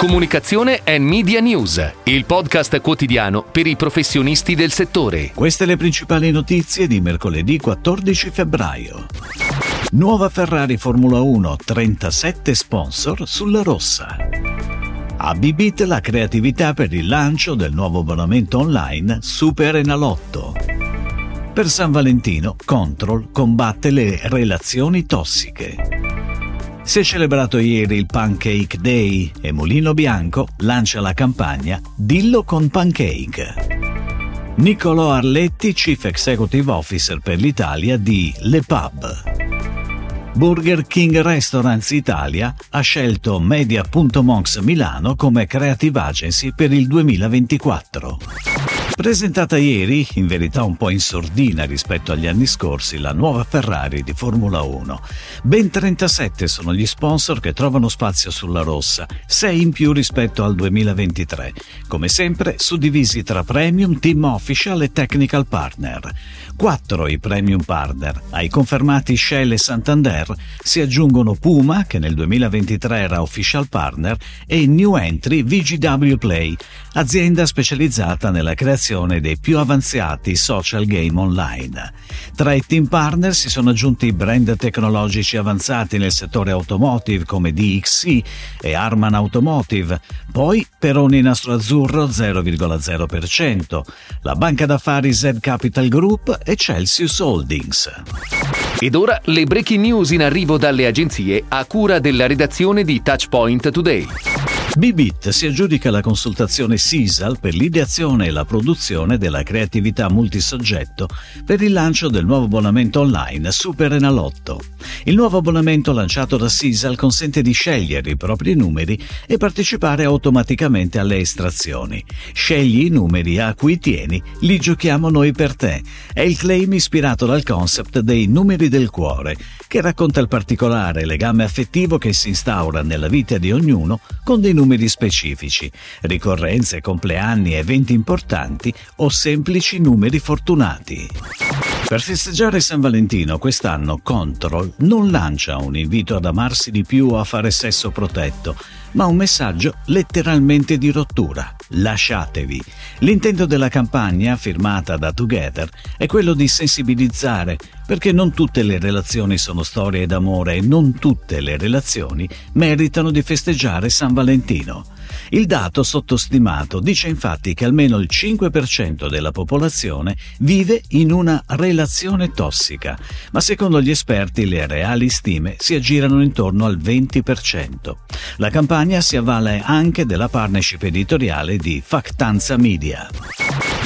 Comunicazione e Media News, il podcast quotidiano per i professionisti del settore. Queste le principali notizie di mercoledì 14 febbraio. Nuova Ferrari Formula 1, 37 sponsor sulla rossa. A Bibit la creatività per il lancio del nuovo abbonamento online Super Enalotto. Per San Valentino, Control combatte le relazioni tossiche. Si è celebrato ieri il Pancake Day e Mulino Bianco lancia la campagna Dillo con Pancake. Niccolò Arletti, Chief Executive Officer per l'Italia di Le Pub. Burger King Restaurants Italia ha scelto Media.monks Milano come creative agency per il 2024. Presentata ieri, in verità un po' in sordina rispetto agli anni scorsi, la nuova Ferrari di Formula 1. Ben 37 sono gli sponsor che trovano spazio sulla rossa, 6 in più rispetto al 2023, come sempre suddivisi tra Premium, Team Official e Technical Partner. 4 i Premium Partner, ai confermati Shell e Santander si aggiungono Puma, che nel 2023 era Official Partner, e New Entry VGW Play, azienda specializzata nella creazione dei più avanzati social game online. Tra i team partner si sono aggiunti brand tecnologici avanzati nel settore automotive come DXC e Arman Automotive, poi Peroni Nastro Azzurro 0,0%, la banca d'affari Z Capital Group e Celsius Holdings. Ed ora le breaking news in arrivo dalle agenzie a cura della redazione di Touchpoint Today. Bibit si aggiudica la consultazione SISAL per l'ideazione e la produzione della creatività multisoggetto per il lancio del nuovo abbonamento online Super Enalotto. Il nuovo abbonamento lanciato da SISAL consente di scegliere i propri numeri e partecipare automaticamente alle estrazioni. Scegli i numeri a cui tieni, li giochiamo noi per te. È il claim ispirato dal concept dei numeri del cuore, che racconta il particolare legame affettivo che si instaura nella vita di ognuno con dei numeri specifici, ricorrenze, compleanni, eventi importanti o semplici numeri fortunati. Per festeggiare San Valentino quest'anno Control non lancia un invito ad amarsi di più o a fare sesso protetto, ma un messaggio letteralmente di rottura. Lasciatevi. L'intento della campagna, firmata da Together, è quello di sensibilizzare, perché non tutte le relazioni sono storie d'amore e non tutte le relazioni meritano di festeggiare San Valentino. Il dato sottostimato dice infatti che almeno il 5% della popolazione vive in una relazione tossica, ma secondo gli esperti le reali stime si aggirano intorno al 20%. La campagna si avvale anche della partnership editoriale di Factanza Media.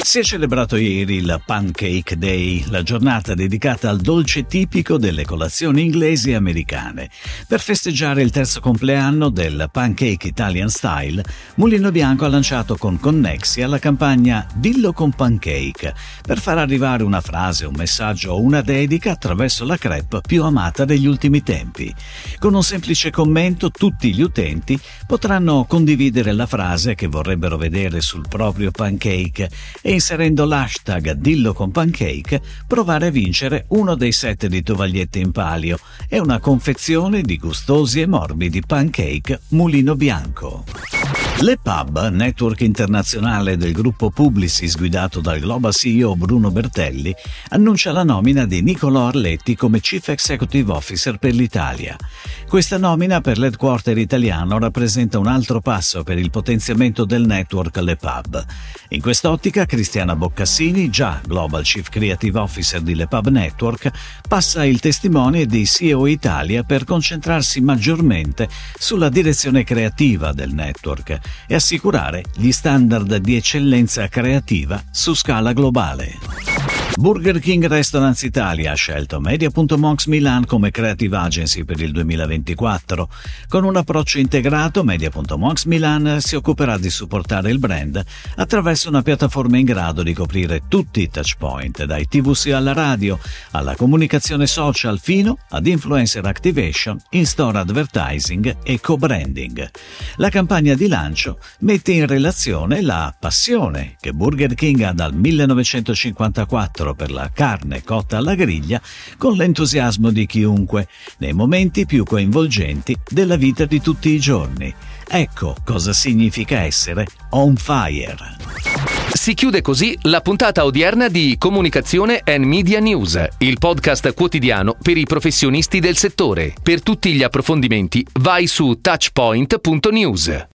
Si è celebrato ieri il Pancake Day, la giornata dedicata al dolce tipico delle colazioni inglesi e americane. Per festeggiare il terzo compleanno del Pancake Italian Style, Mulino Bianco ha lanciato con Connexia la campagna Dillo con Pancake, per far arrivare una frase, un messaggio o una dedica attraverso la crepe più amata degli ultimi tempi. Con un semplice commento tutti gli utenti potranno condividere la frase che vorrebbero vedere sul proprio pancake e inserendo l'hashtag Dillo con Pancake provare a vincere uno dei set di tovagliette in palio e una confezione di gustosi e morbidi pancake mulino bianco. Le Pub, network internazionale del gruppo Publicis guidato dal Global CEO Bruno Bertelli, annuncia la nomina di Niccolò Arletti come Chief Executive Officer per l'Italia. Questa nomina per l'headquarter italiano rappresenta un altro passo per il potenziamento del network Le Pub. In quest'ottica, Cristiana Boccassini, già Global Chief Creative Officer di Le Pub Network, passa il testimone di CEO Italia per concentrarsi maggiormente sulla direzione creativa del network e assicurare gli standard di eccellenza creativa su scala globale. Burger King Restaurants Italia ha scelto Media.monks Milan come creative agency per il 2024. Con un approccio integrato, Media.monks Milan si occuperà di supportare il brand attraverso una piattaforma in grado di coprire tutti i touchpoint, dai TVC alla radio, alla comunicazione social fino ad influencer activation, in-store advertising e co-branding. La campagna di lancio mette in relazione la passione che Burger King ha dal 1954 dentro per la carne cotta alla griglia con l'entusiasmo di chiunque, nei momenti più coinvolgenti della vita di tutti i giorni. Ecco cosa significa essere on fire. Si chiude così la puntata odierna di Comunicazione and Media News, il podcast quotidiano per i professionisti del settore. Per tutti gli approfondimenti vai su touchpoint.news.